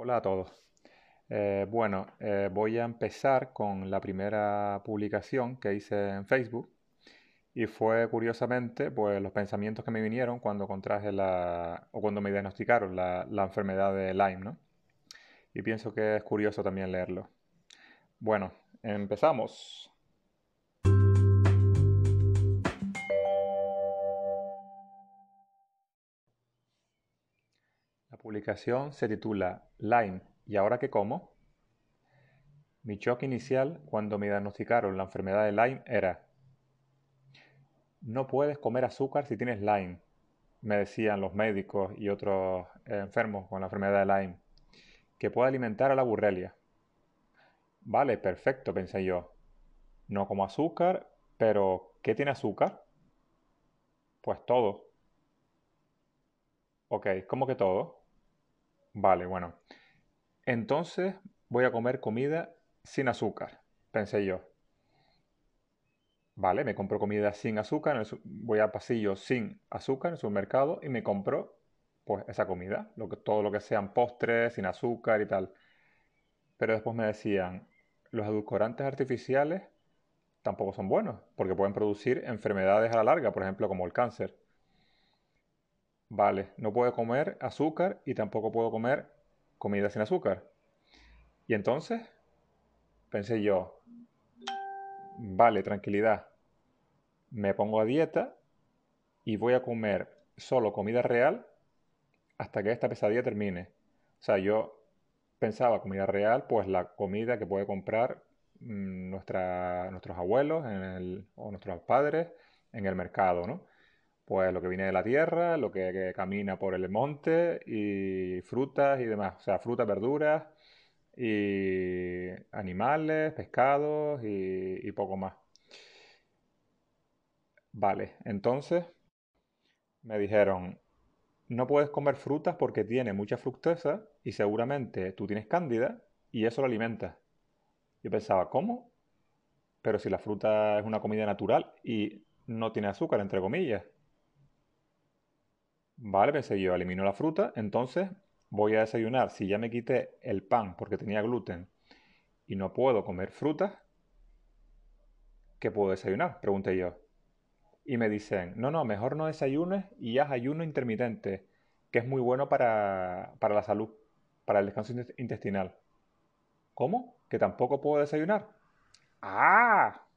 Hola a todos. Eh, bueno, eh, voy a empezar con la primera publicación que hice en Facebook y fue curiosamente pues los pensamientos que me vinieron cuando contraje la o cuando me diagnosticaron la, la enfermedad de Lyme, ¿no? Y pienso que es curioso también leerlo. Bueno, empezamos. Publicación se titula Lyme, ¿y ahora qué como? Mi shock inicial cuando me diagnosticaron la enfermedad de Lyme era, no puedes comer azúcar si tienes Lyme, me decían los médicos y otros enfermos con la enfermedad de Lyme, que puede alimentar a la burrelia. Vale, perfecto, pensé yo. No como azúcar, pero ¿qué tiene azúcar? Pues todo. Ok, ¿cómo que todo? Vale, bueno. Entonces voy a comer comida sin azúcar, pensé yo. Vale, me compro comida sin azúcar, voy a pasillo sin azúcar en el supermercado y me compro pues esa comida, todo lo que sean postres, sin azúcar y tal. Pero después me decían, los edulcorantes artificiales tampoco son buenos, porque pueden producir enfermedades a la larga, por ejemplo, como el cáncer. Vale, no puedo comer azúcar y tampoco puedo comer comida sin azúcar. Y entonces pensé yo, vale, tranquilidad, me pongo a dieta y voy a comer solo comida real hasta que esta pesadilla termine. O sea, yo pensaba comida real, pues la comida que puede comprar mm, nuestros abuelos o nuestros padres en el mercado, ¿no? Pues lo que viene de la tierra, lo que, camina por el monte y frutas y demás. O sea, frutas, verduras y animales, pescados y, y poco más. Vale, entonces me dijeron, no puedes comer frutas porque tiene mucha fructosa y seguramente tú tienes cándida y eso lo alimenta. Yo pensaba, ¿cómo? Pero si la fruta es una comida natural y no tiene azúcar, entre comillas. Vale, pensé yo, elimino la fruta, entonces voy a desayunar. Si ya me quité el pan porque tenía gluten y no puedo comer frutas, ¿qué puedo desayunar? Pregunté yo. Y me dicen, no, no, mejor no desayunes y haz ayuno intermitente, que es muy bueno para, para la salud, para el descanso intestinal. ¿Cómo? ¿Que tampoco puedo desayunar? ¡Ah!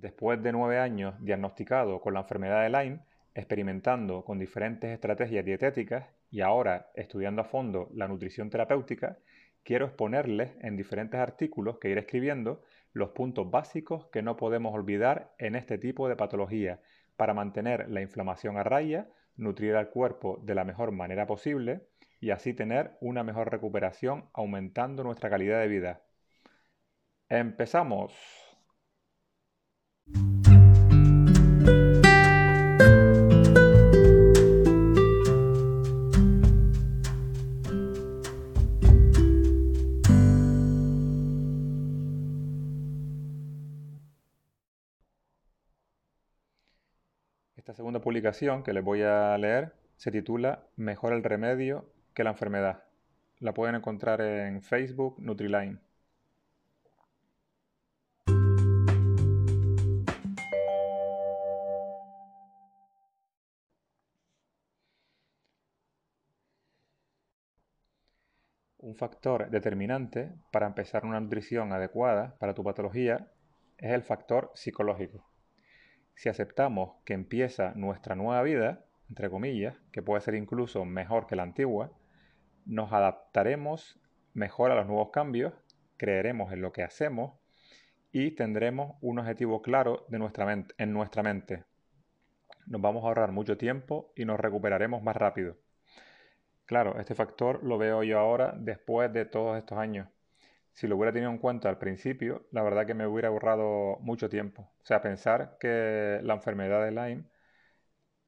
Después de nueve años diagnosticado con la enfermedad de Lyme, experimentando con diferentes estrategias dietéticas y ahora estudiando a fondo la nutrición terapéutica, quiero exponerles en diferentes artículos que iré escribiendo los puntos básicos que no podemos olvidar en este tipo de patología para mantener la inflamación a raya, nutrir al cuerpo de la mejor manera posible y así tener una mejor recuperación aumentando nuestra calidad de vida. ¡Empezamos! Segunda publicación que les voy a leer se titula Mejor el remedio que la enfermedad. La pueden encontrar en Facebook Nutriline. Un factor determinante para empezar una nutrición adecuada para tu patología es el factor psicológico. Si aceptamos que empieza nuestra nueva vida, entre comillas, que puede ser incluso mejor que la antigua, nos adaptaremos mejor a los nuevos cambios, creeremos en lo que hacemos y tendremos un objetivo claro de nuestra mente, en nuestra mente. Nos vamos a ahorrar mucho tiempo y nos recuperaremos más rápido. Claro, este factor lo veo yo ahora después de todos estos años. Si lo hubiera tenido en cuenta al principio, la verdad que me hubiera ahorrado mucho tiempo. O sea, pensar que la enfermedad de Lyme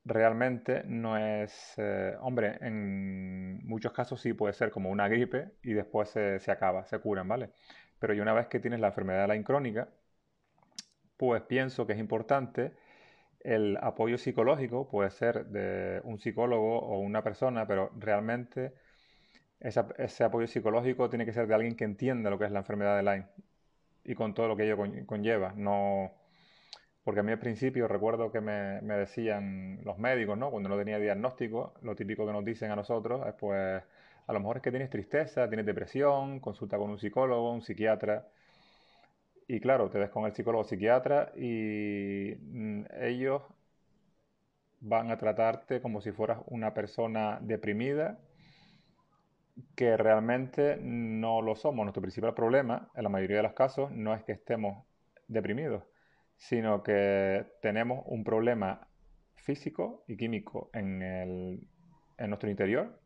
realmente no es... Eh, hombre, en muchos casos sí puede ser como una gripe y después se, se acaba, se curan, ¿vale? Pero y una vez que tienes la enfermedad de Lyme crónica, pues pienso que es importante el apoyo psicológico puede ser de un psicólogo o una persona, pero realmente ese apoyo psicológico tiene que ser de alguien que entienda lo que es la enfermedad de Lyme y con todo lo que ello conlleva. No, porque a mí al principio recuerdo que me, decían los médicos, ¿no? Cuando no tenía diagnóstico, lo típico que nos dicen a nosotros es pues a lo mejor es que tienes tristeza, tienes depresión, consulta con un psicólogo, un psiquiatra. Y claro, te ves con el psicólogo psiquiatra y mm, ellos van a tratarte como si fueras una persona deprimida que realmente no lo somos. Nuestro principal problema, en la mayoría de los casos, no es que estemos deprimidos, sino que tenemos un problema físico y químico en, en nuestro interior,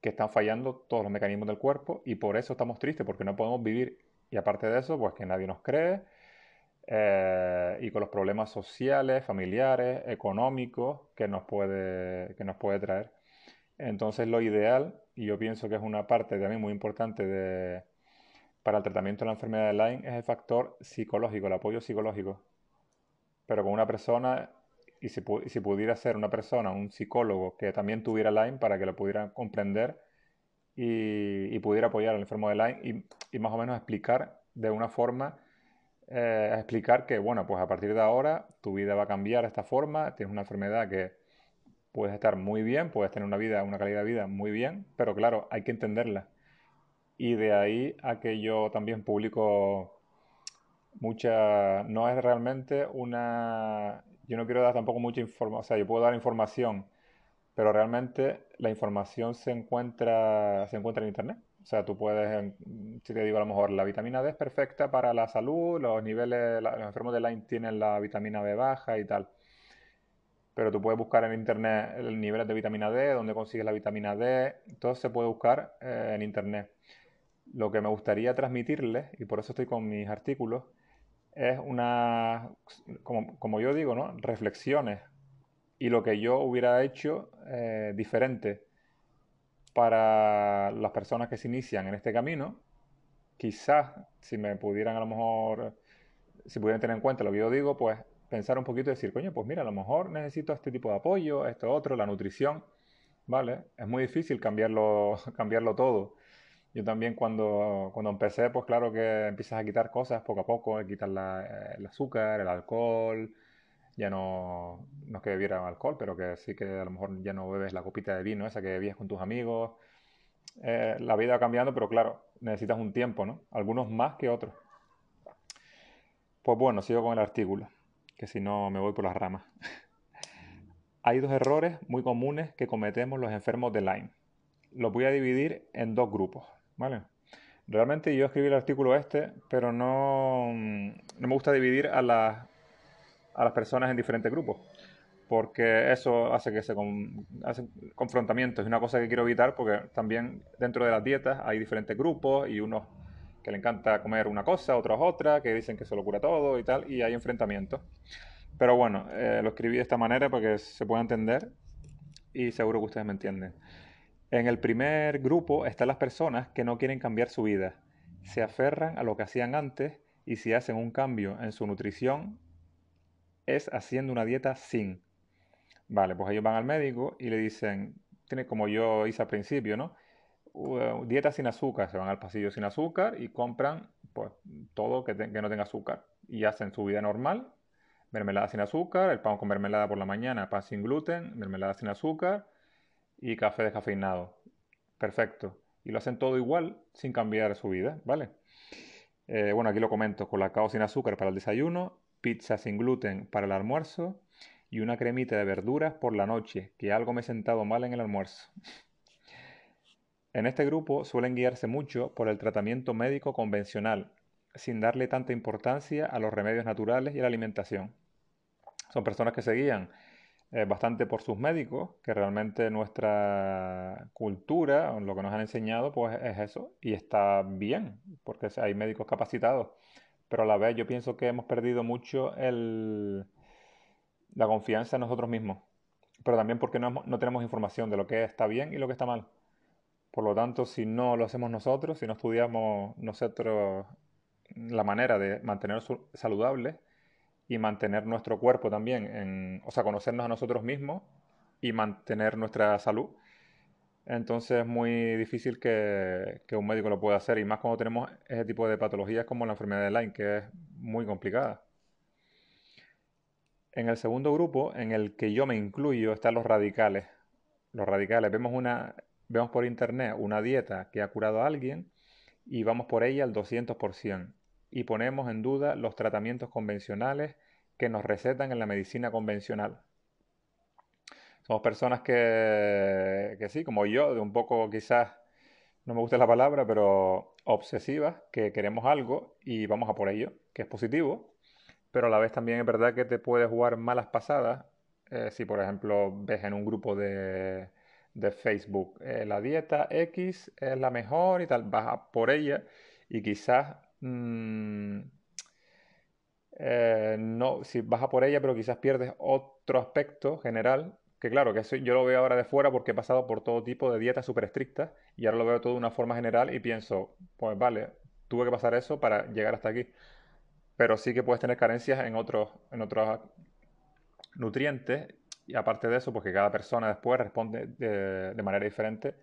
que están fallando todos los mecanismos del cuerpo y por eso estamos tristes, porque no podemos vivir. Y aparte de eso, pues que nadie nos cree, eh, y con los problemas sociales, familiares, económicos que nos puede, que nos puede traer. Entonces lo ideal, y yo pienso que es una parte también muy importante de, para el tratamiento de la enfermedad de Lyme, es el factor psicológico, el apoyo psicológico. Pero con una persona, y si, si pudiera ser una persona, un psicólogo que también tuviera Lyme para que lo pudieran comprender y, pudiera apoyar al enfermo de Lyme y, más o menos explicar de una forma, eh, explicar que, bueno, pues a partir de ahora tu vida va a cambiar de esta forma, tienes una enfermedad que puedes estar muy bien, puedes tener una vida, una calidad de vida muy bien, pero claro, hay que entenderla. Y de ahí a que yo también publico mucha, no es realmente una, yo no quiero dar tampoco mucha información, o sea, yo puedo dar información, pero realmente la información se encuentra, se encuentra en internet. O sea, tú puedes, si te digo a lo mejor, la vitamina D es perfecta para la salud, los niveles, los enfermos de Lyme tienen la vitamina B baja y tal pero tú puedes buscar en internet el nivel de vitamina D, dónde consigues la vitamina D, todo se puede buscar eh, en internet. Lo que me gustaría transmitirles, y por eso estoy con mis artículos, es una, como, yo digo, ¿no? reflexiones y lo que yo hubiera hecho eh, diferente para las personas que se inician en este camino. Quizás, si me pudieran a lo mejor, si pudieran tener en cuenta lo que yo digo, pues pensar un poquito y decir, coño, pues mira, a lo mejor necesito este tipo de apoyo, esto otro, la nutrición, ¿vale? Es muy difícil cambiarlo, cambiarlo todo. Yo también cuando, cuando empecé, pues claro que empiezas a quitar cosas poco a poco, quitar la, el azúcar, el alcohol, ya no, no es que bebiera alcohol, pero que sí que a lo mejor ya no bebes la copita de vino esa que bebías con tus amigos. Eh, la vida va cambiando, pero claro, necesitas un tiempo, ¿no? Algunos más que otros. Pues bueno, sigo con el artículo que si no me voy por las ramas. Hay dos errores muy comunes que cometemos los enfermos de Lyme. Los voy a dividir en dos grupos, ¿vale? Realmente yo escribí el artículo este, pero no, no me gusta dividir a, las, a las personas en diferentes grupos, porque eso hace que se con, hacen confrontamientos. Es una cosa que quiero evitar porque también dentro de las dietas hay diferentes grupos y unos que le encanta comer una cosa, otros otra, que dicen que se lo cura todo y tal, y hay enfrentamientos. Pero bueno, eh, lo escribí de esta manera para que se pueda entender y seguro que ustedes me entienden. En el primer grupo están las personas que no quieren cambiar su vida, se aferran a lo que hacían antes y si hacen un cambio en su nutrición es haciendo una dieta sin. Vale, pues ellos van al médico y le dicen, tiene como yo hice al principio, ¿no? Dieta sin azúcar, se van al pasillo sin azúcar y compran pues todo que, no tenga azúcar y hacen su vida normal, mermelada sin azúcar, el pan con mermelada por la mañana, pan sin gluten, mermelada sin azúcar y café descafeinado. Perfecto. Y lo hacen todo igual sin cambiar su vida, ¿vale? Eh, bueno, aquí lo comento, con colacao sin azúcar para el desayuno, pizza sin gluten para el almuerzo y una cremita de verduras por la noche, que algo me he sentado mal en el almuerzo. En este grupo suelen guiarse mucho por el tratamiento médico convencional, sin darle tanta importancia a los remedios naturales y a la alimentación. Son personas que se guían eh, bastante por sus médicos, que realmente nuestra cultura, lo que nos han enseñado, pues es eso, y está bien, porque hay médicos capacitados, pero a la vez yo pienso que hemos perdido mucho el, la confianza en nosotros mismos, pero también porque no tenemos información de lo que está bien y lo que está mal. Por lo tanto, si no lo hacemos nosotros, si no estudiamos nosotros la manera de mantenernos saludables y mantener nuestro cuerpo también, en, o sea, conocernos a nosotros mismos y mantener nuestra salud. Entonces es muy difícil que, que, un médico lo pueda hacer y más cuando tenemos ese tipo de patologías como la enfermedad de Lyme, que es muy complicada. En el segundo grupo, en el que yo me incluyo, están los radicales. Los radicales, vemos, una, vemos por internet una dieta que ha curado a alguien y vamos por ella al 200% y ponemos en duda los tratamientos convencionales que nos recetan en la medicina convencional. Somos personas que, que sí, como yo, de un poco quizás, no me gusta la palabra, pero obsesivas, que queremos algo y vamos a por ello, que es positivo, pero a la vez también es verdad que te puede jugar malas pasadas eh, si, por ejemplo, ves en un grupo de, de Facebook. Eh, la dieta X es la mejor y tal, vas por ella y quizás mm, eh, no, si vas a por ella, pero quizás pierdes otro aspecto general que claro, que eso yo lo veo ahora de fuera porque he pasado por todo tipo de dietas súper estrictas y ahora lo veo todo de una forma general y pienso, pues vale, tuve que pasar eso para llegar hasta aquí. Pero sí que puedes tener carencias en otros, en otros nutrientes y aparte de eso, porque cada persona después responde de, manera diferente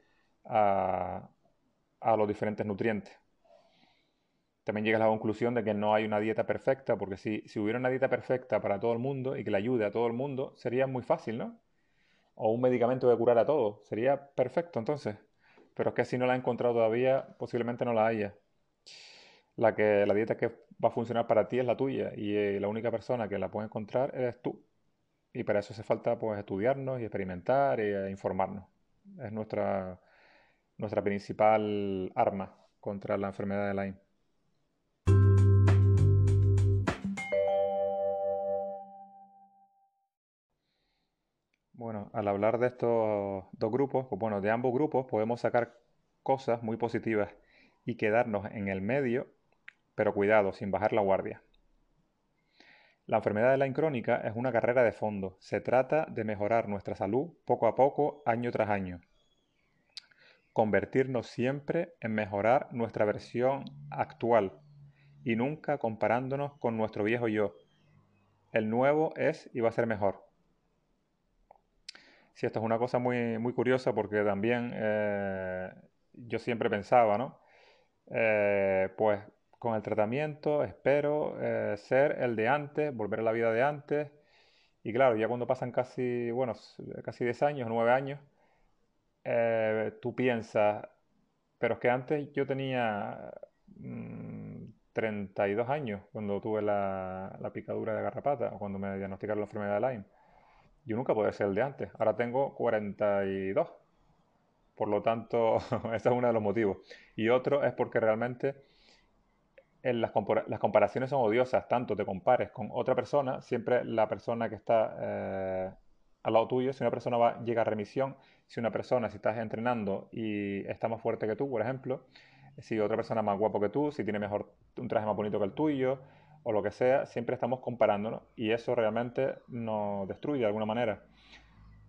a, los diferentes nutrientes. También llegas a la conclusión de que no hay una dieta perfecta, porque si, si hubiera una dieta perfecta para todo el mundo y que le ayude a todo el mundo, sería muy fácil, ¿no? O un medicamento que curara a todo, sería perfecto entonces. Pero es que si no la he encontrado todavía, posiblemente no la haya la, que, la dieta que va a funcionar para ti es la tuya y eh, la única persona que la puede encontrar eres tú. Y para eso hace falta pues, estudiarnos y experimentar e informarnos. Es nuestra, nuestra principal arma contra la enfermedad de Lyme. Bueno, al hablar de estos dos grupos, pues bueno, de ambos grupos podemos sacar cosas muy positivas y quedarnos en el medio pero cuidado, sin bajar la guardia. La enfermedad de Lyme crónica es una carrera de fondo. Se trata de mejorar nuestra salud poco a poco, año tras año. Convertirnos siempre en mejorar nuestra versión actual y nunca comparándonos con nuestro viejo yo. El nuevo es y va a ser mejor. Sí, esto es una cosa muy, muy curiosa porque también eh, yo siempre pensaba, ¿no? Eh, pues con el tratamiento espero eh, ser el de antes, volver a la vida de antes. Y claro, ya cuando pasan casi, bueno, casi 10 años, 9 años, eh, tú piensas, pero es que antes yo tenía 32 mm, años cuando tuve la, picadura de garrapata, o cuando me diagnosticaron la enfermedad de Lyme. Yo nunca podía ser el de antes, ahora tengo 42. Por lo tanto, ese es uno de los motivos. Y otro es porque realmente las, comparaciones son odiosas, tanto te compares con otra persona, siempre la persona que está eh, al lado tuyo, si una persona va, llega a remisión, si una persona, si estás entrenando y está más fuerte que tú, por ejemplo, si otra persona es más guapo que tú, si tiene mejor un traje más bonito que el tuyo, o lo que sea, siempre estamos comparándonos y eso realmente nos destruye de alguna manera.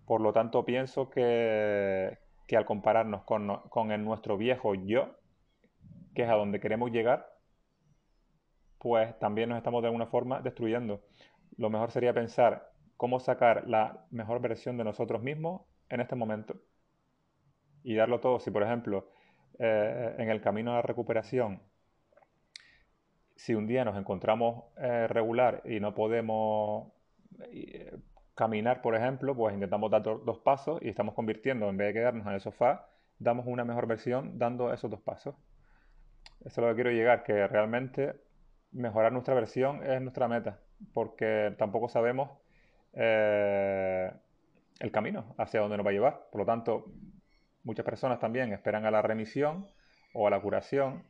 Por lo tanto, pienso que, que al compararnos con, con el nuestro viejo yo, que es a donde queremos llegar, pues también nos estamos de alguna forma destruyendo. Lo mejor sería pensar cómo sacar la mejor versión de nosotros mismos en este momento y darlo todo. Si, por ejemplo, eh, en el camino a la recuperación, si un día nos encontramos eh, regular y no podemos eh, caminar, por ejemplo, pues intentamos dar dos pasos y estamos convirtiendo, en vez de quedarnos en el sofá, damos una mejor versión dando esos dos pasos. Eso es lo que quiero llegar, que realmente mejorar nuestra versión es nuestra meta, porque tampoco sabemos eh, el camino hacia dónde nos va a llevar. Por lo tanto, muchas personas también esperan a la remisión o a la curación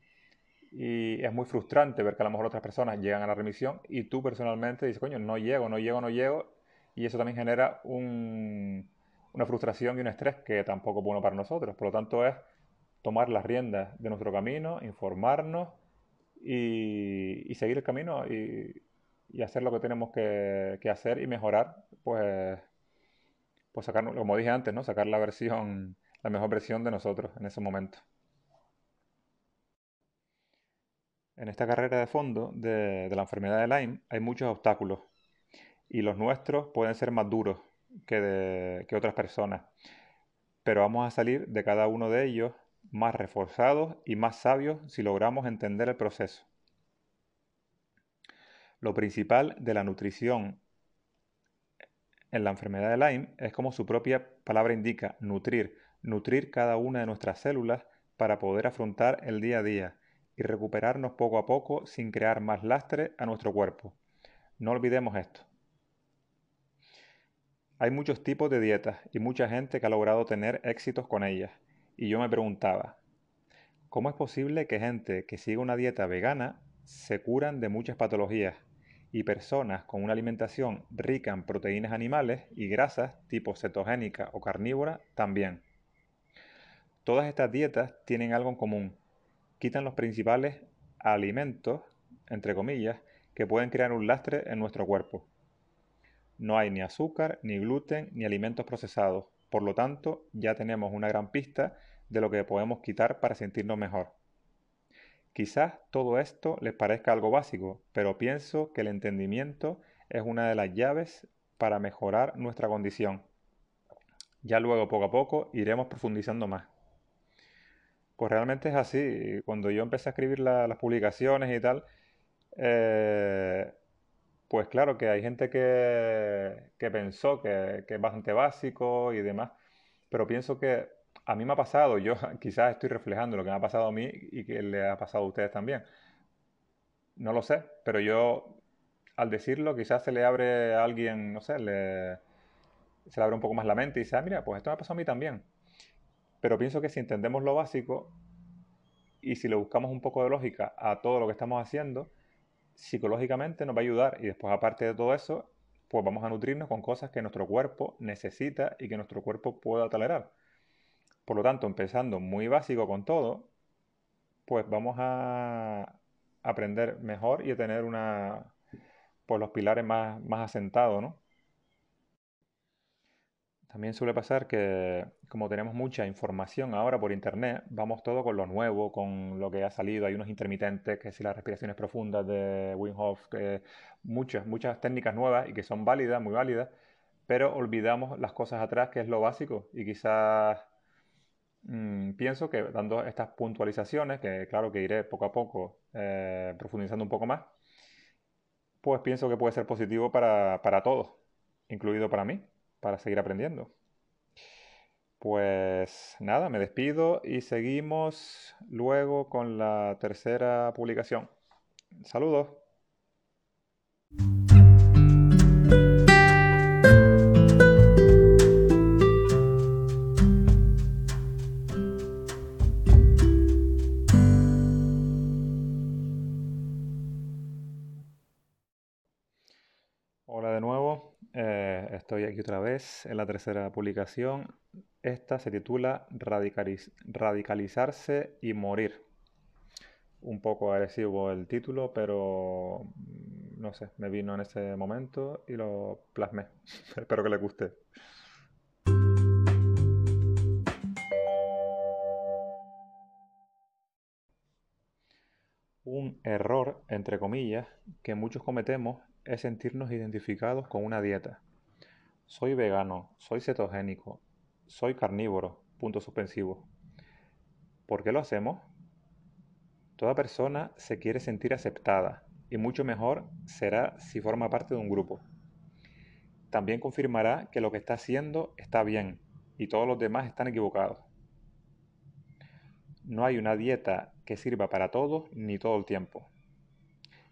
y es muy frustrante ver que a lo mejor otras personas llegan a la remisión y tú personalmente dices, coño, no llego, no llego, no llego y eso también genera una frustración y un estrés que tampoco es bueno para nosotros. Por lo tanto, es tomar las riendas de nuestro camino, informarnos y, seguir el camino y, hacer lo que tenemos que, hacer y mejorar, pues, pues sacar, como dije antes, ¿no? sacar la versión, la mejor versión de nosotros en ese momento. En esta carrera de fondo de, la enfermedad de Lyme hay muchos obstáculos y los nuestros pueden ser más duros que, que otras personas, pero vamos a salir de cada uno de ellos más reforzados y más sabios si logramos entender el proceso. Lo principal de la nutrición en la enfermedad de Lyme es como su propia palabra indica, nutrir, nutrir cada una de nuestras células para poder afrontar el día a día y recuperarnos poco a poco sin crear más lastre a nuestro cuerpo. No olvidemos esto. Hay muchos tipos de dietas y mucha gente que ha logrado tener éxitos con ellas. Y yo me preguntaba, ¿cómo es posible que gente que sigue una dieta vegana se curan de muchas patologías y personas con una alimentación rica en proteínas animales y grasas tipo cetogénica o carnívora también. Todas estas dietas tienen algo en común. Quitan los principales alimentos, entre comillas, que pueden crear un lastre en nuestro cuerpo. No hay ni azúcar, ni gluten, ni alimentos procesados. Por lo tanto, ya tenemos una gran pista de lo que podemos quitar para sentirnos mejor. Quizás todo esto les parezca algo básico, pero pienso que el entendimiento es una de las llaves para mejorar nuestra condición. Ya luego, poco a poco, iremos profundizando más. Pues realmente es así. Cuando yo empecé a escribir las publicaciones y tal, eh, pues claro que hay gente que, pensó que, que, es bastante básico y demás, pero pienso que a mí me ha pasado, yo quizás estoy reflejando lo que me ha pasado a mí y que le ha pasado a ustedes también. No lo sé, pero yo al decirlo quizás se le abre a alguien, no sé, le, se le abre un poco más la mente y dice, ah, mira, pues esto me ha pasado a mí también. Pero pienso que si entendemos lo básico y si le buscamos un poco de lógica a todo lo que estamos haciendo, psicológicamente nos va a ayudar y después aparte de todo eso, pues vamos a nutrirnos con cosas que nuestro cuerpo necesita y que nuestro cuerpo pueda tolerar. Por lo tanto, empezando muy básico con todo, pues vamos a aprender mejor y a tener una, pues los pilares más, más asentados, ¿no? También suele pasar que como tenemos mucha información ahora por internet, vamos todo con lo nuevo, con lo que ha salido. Hay unos intermitentes, que si las respiraciones profundas de Wim Hof, que muchas, muchas técnicas nuevas y que son válidas, muy válidas, pero olvidamos las cosas atrás, que es lo básico. Y quizás Mm, pienso que dando estas puntualizaciones, que claro que iré poco a poco eh, profundizando un poco más, pues pienso que puede ser positivo para, para todos, incluido para mí, para seguir aprendiendo. Pues nada, me despido y seguimos luego con la tercera publicación. Saludos. Estoy aquí otra vez en la tercera publicación. Esta se titula Radicalizarse y morir. Un poco agresivo el título, pero mm, no sé, me vino en ese momento y lo plasmé. Espero que le guste. Un error, entre comillas, que muchos cometemos es sentirnos identificados con una dieta soy vegano, soy cetogénico, soy carnívoro, punto suspensivo. ¿Por qué lo hacemos? Toda persona se quiere sentir aceptada y mucho mejor será si forma parte de un grupo. También confirmará que lo que está haciendo está bien y todos los demás están equivocados. No hay una dieta que sirva para todos ni todo el tiempo.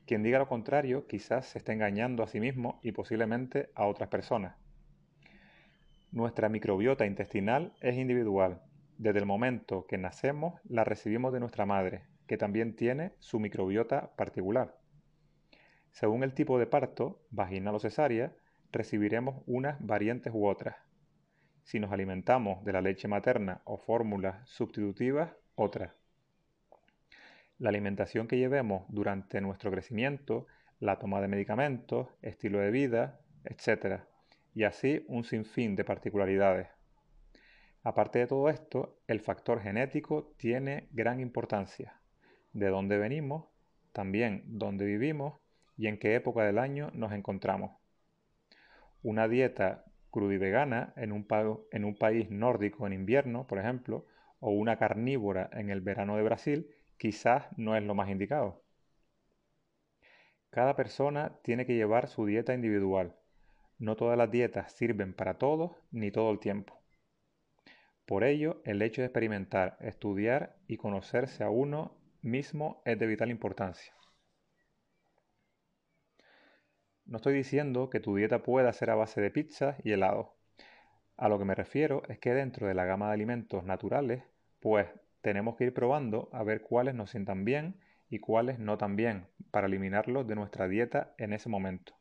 Quien diga lo contrario quizás se esté engañando a sí mismo y posiblemente a otras personas. Nuestra microbiota intestinal es individual. Desde el momento que nacemos la recibimos de nuestra madre, que también tiene su microbiota particular. Según el tipo de parto, vaginal o cesárea, recibiremos unas variantes u otras. Si nos alimentamos de la leche materna o fórmulas sustitutivas, otras. La alimentación que llevemos durante nuestro crecimiento, la toma de medicamentos, estilo de vida, etc y así un sinfín de particularidades. Aparte de todo esto, el factor genético tiene gran importancia. De dónde venimos, también dónde vivimos y en qué época del año nos encontramos. Una dieta crudivegana en un, en un país nórdico en invierno, por ejemplo, o una carnívora en el verano de Brasil, quizás no es lo más indicado. Cada persona tiene que llevar su dieta individual. No todas las dietas sirven para todos ni todo el tiempo. Por ello, el hecho de experimentar, estudiar y conocerse a uno mismo es de vital importancia. No estoy diciendo que tu dieta pueda ser a base de pizza y helado. A lo que me refiero es que dentro de la gama de alimentos naturales, pues tenemos que ir probando a ver cuáles nos sientan bien y cuáles no tan bien para eliminarlos de nuestra dieta en ese momento.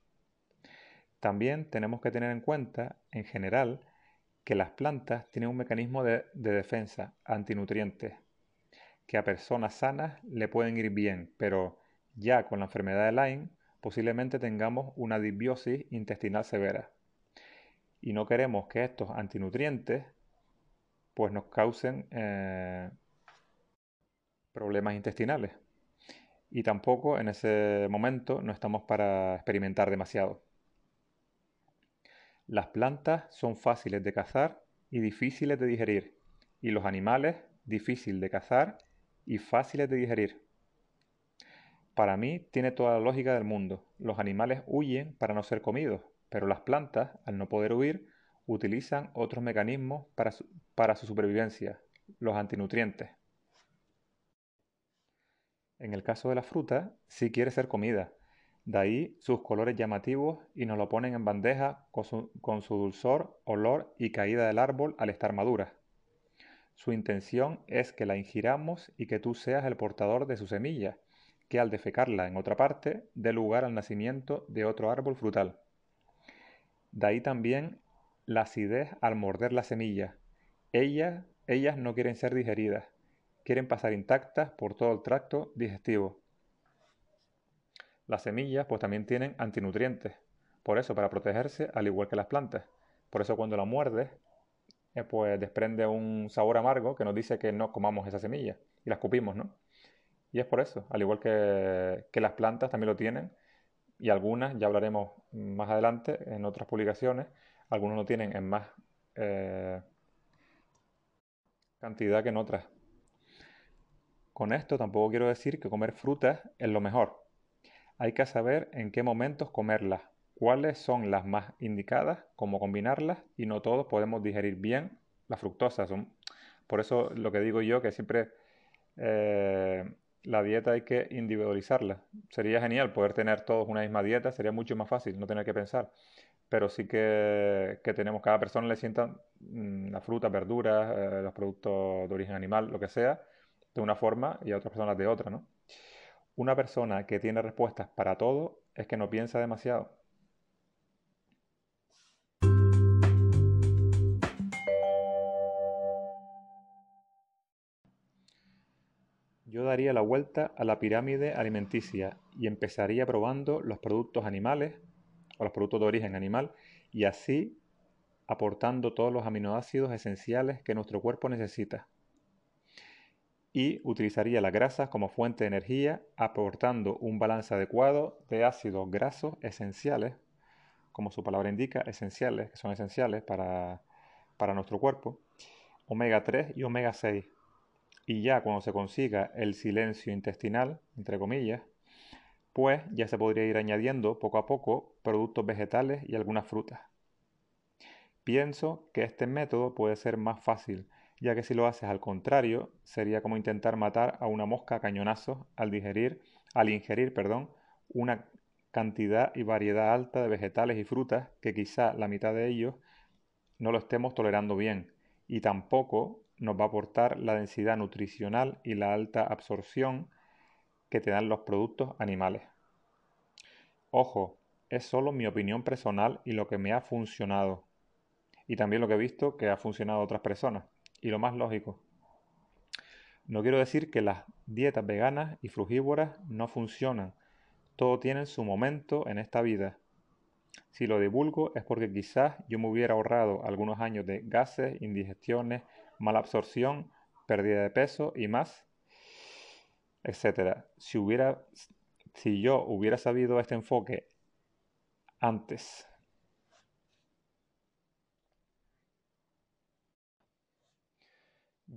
También tenemos que tener en cuenta, en general, que las plantas tienen un mecanismo de, defensa antinutrientes que a personas sanas le pueden ir bien, pero ya con la enfermedad de Lyme posiblemente tengamos una disbiosis intestinal severa. Y no queremos que estos antinutrientes pues nos causen eh, problemas intestinales. Y tampoco en ese momento no estamos para experimentar demasiado. Las plantas son fáciles de cazar y difíciles de digerir, y los animales difíciles de cazar y fáciles de digerir. Para mí tiene toda la lógica del mundo. Los animales huyen para no ser comidos, pero las plantas, al no poder huir, utilizan otros mecanismos para su, para su supervivencia, los antinutrientes. En el caso de la fruta, sí quiere ser comida, de ahí sus colores llamativos y nos lo ponen en bandeja con su, dulzor, olor y caída del árbol al estar madura. Su intención es que la ingiramos y que tú seas el portador de su semilla, que al defecarla en otra parte dé lugar al nacimiento de otro árbol frutal. De ahí también la acidez al morder la semilla. Ellas, ellas no quieren ser digeridas, quieren pasar intactas por todo el tracto digestivo. Las semillas pues también tienen antinutrientes, por eso para protegerse al igual que las plantas. Por eso cuando la muerdes eh, pues desprende un sabor amargo que nos dice que no comamos esa semilla y la escupimos, ¿no? Y es por eso, al igual que, las plantas también lo tienen y algunas, ya hablaremos más adelante en otras publicaciones, algunos lo tienen en más eh, cantidad que en otras. Con esto tampoco quiero decir que comer frutas es lo mejor, hay que saber en qué momentos comerlas, cuáles son las más indicadas, cómo combinarlas y no todos podemos digerir bien la fructosa. por eso lo que digo yo que siempre eh, la dieta hay que individualizarla. Sería genial poder tener todos una misma dieta, sería mucho más fácil no tener que pensar. Pero sí que, tenemos, cada persona le sientan mm, las frutas, verduras, eh, los productos de origen animal, lo que sea, de una forma y a otras personas de otra, ¿no? Una persona que tiene respuestas para todo es que no piensa demasiado. Yo daría la vuelta a la pirámide alimenticia y empezaría probando los productos animales o los productos de origen animal y así aportando todos los aminoácidos esenciales que nuestro cuerpo necesita y utilizaría las grasas como fuente de energía, aportando un balance adecuado de ácidos grasos esenciales, como su palabra indica, esenciales, que son esenciales para, para nuestro cuerpo, omega 3 y omega 6. Y ya cuando se consiga el silencio intestinal, entre comillas, pues ya se podría ir añadiendo poco a poco productos vegetales y algunas frutas. Pienso que este método puede ser más fácil ya que si lo haces al contrario, sería como intentar matar a una mosca a cañonazos al digerir, al ingerir, perdón, una cantidad y variedad alta de vegetales y frutas que quizá la mitad de ellos no lo estemos tolerando bien y tampoco nos va a aportar la densidad nutricional y la alta absorción que te dan los productos animales. Ojo, es solo mi opinión personal y lo que me ha funcionado. Y también lo que he visto que ha funcionado a otras personas y lo más lógico. No quiero decir que las dietas veganas y frugívoras no funcionan. Todo tiene su momento en esta vida. Si lo divulgo es porque quizás yo me hubiera ahorrado algunos años de gases, indigestiones, mala absorción, pérdida de peso y más, etcétera. Si hubiera si yo hubiera sabido este enfoque antes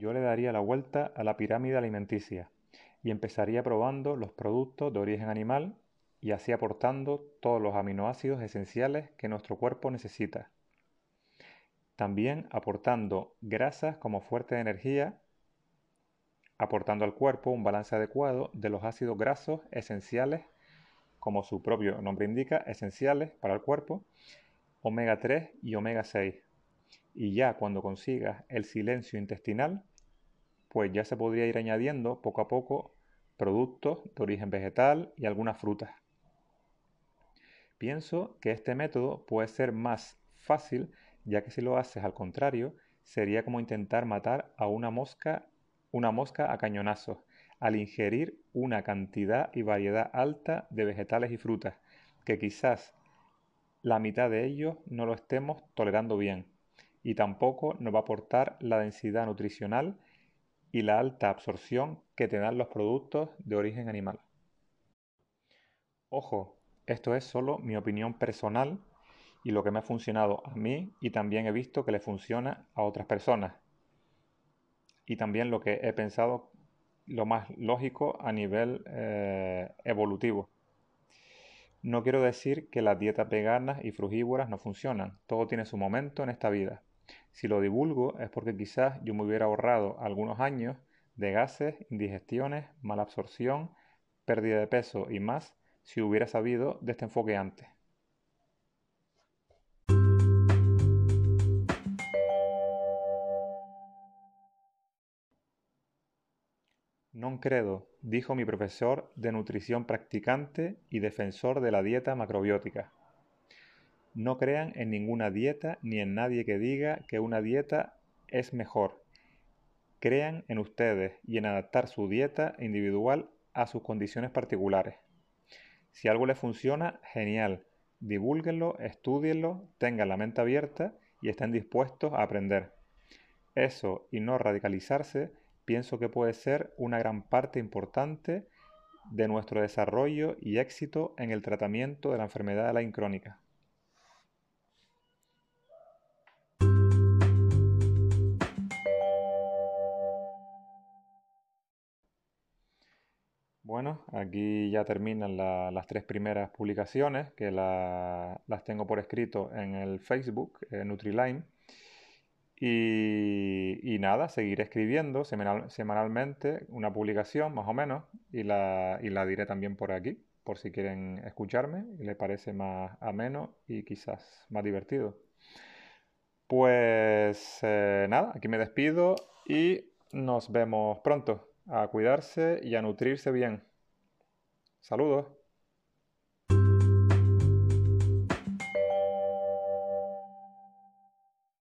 yo le daría la vuelta a la pirámide alimenticia y empezaría probando los productos de origen animal y así aportando todos los aminoácidos esenciales que nuestro cuerpo necesita. También aportando grasas como fuerte de energía, aportando al cuerpo un balance adecuado de los ácidos grasos esenciales, como su propio nombre indica, esenciales para el cuerpo, omega 3 y omega 6. Y ya cuando consigas el silencio intestinal, pues ya se podría ir añadiendo poco a poco productos de origen vegetal y algunas frutas. Pienso que este método puede ser más fácil, ya que si lo haces al contrario, sería como intentar matar a una mosca, una mosca a cañonazos, al ingerir una cantidad y variedad alta de vegetales y frutas, que quizás la mitad de ellos no lo estemos tolerando bien, y tampoco nos va a aportar la densidad nutricional y la alta absorción que te dan los productos de origen animal. Ojo, esto es solo mi opinión personal y lo que me ha funcionado a mí y también he visto que le funciona a otras personas. Y también lo que he pensado lo más lógico a nivel eh, evolutivo. No quiero decir que las dietas veganas y frugívoras no funcionan, todo tiene su momento en esta vida. Si lo divulgo es porque quizás yo me hubiera ahorrado algunos años de gases, indigestiones, mala absorción, pérdida de peso y más si hubiera sabido de este enfoque antes. Non credo, dijo mi profesor de nutrición practicante y defensor de la dieta macrobiótica. No crean en ninguna dieta ni en nadie que diga que una dieta es mejor. Crean en ustedes y en adaptar su dieta individual a sus condiciones particulares. Si algo les funciona, genial. Divúlguenlo, estudienlo, tengan la mente abierta y estén dispuestos a aprender. Eso y no radicalizarse, pienso que puede ser una gran parte importante de nuestro desarrollo y éxito en el tratamiento de la enfermedad de la incrónica. Bueno, aquí ya terminan las tres primeras publicaciones que las tengo por escrito en el Facebook, eh, Nutriline. Y, nada, seguiré escribiendo semanalmente una publicación más o menos y la, diré también por aquí, por si quieren escucharme y les parece más ameno y quizás más divertido. Pues eh, nada, aquí me despido y nos vemos pronto a cuidarse y a nutrirse bien. Saludos.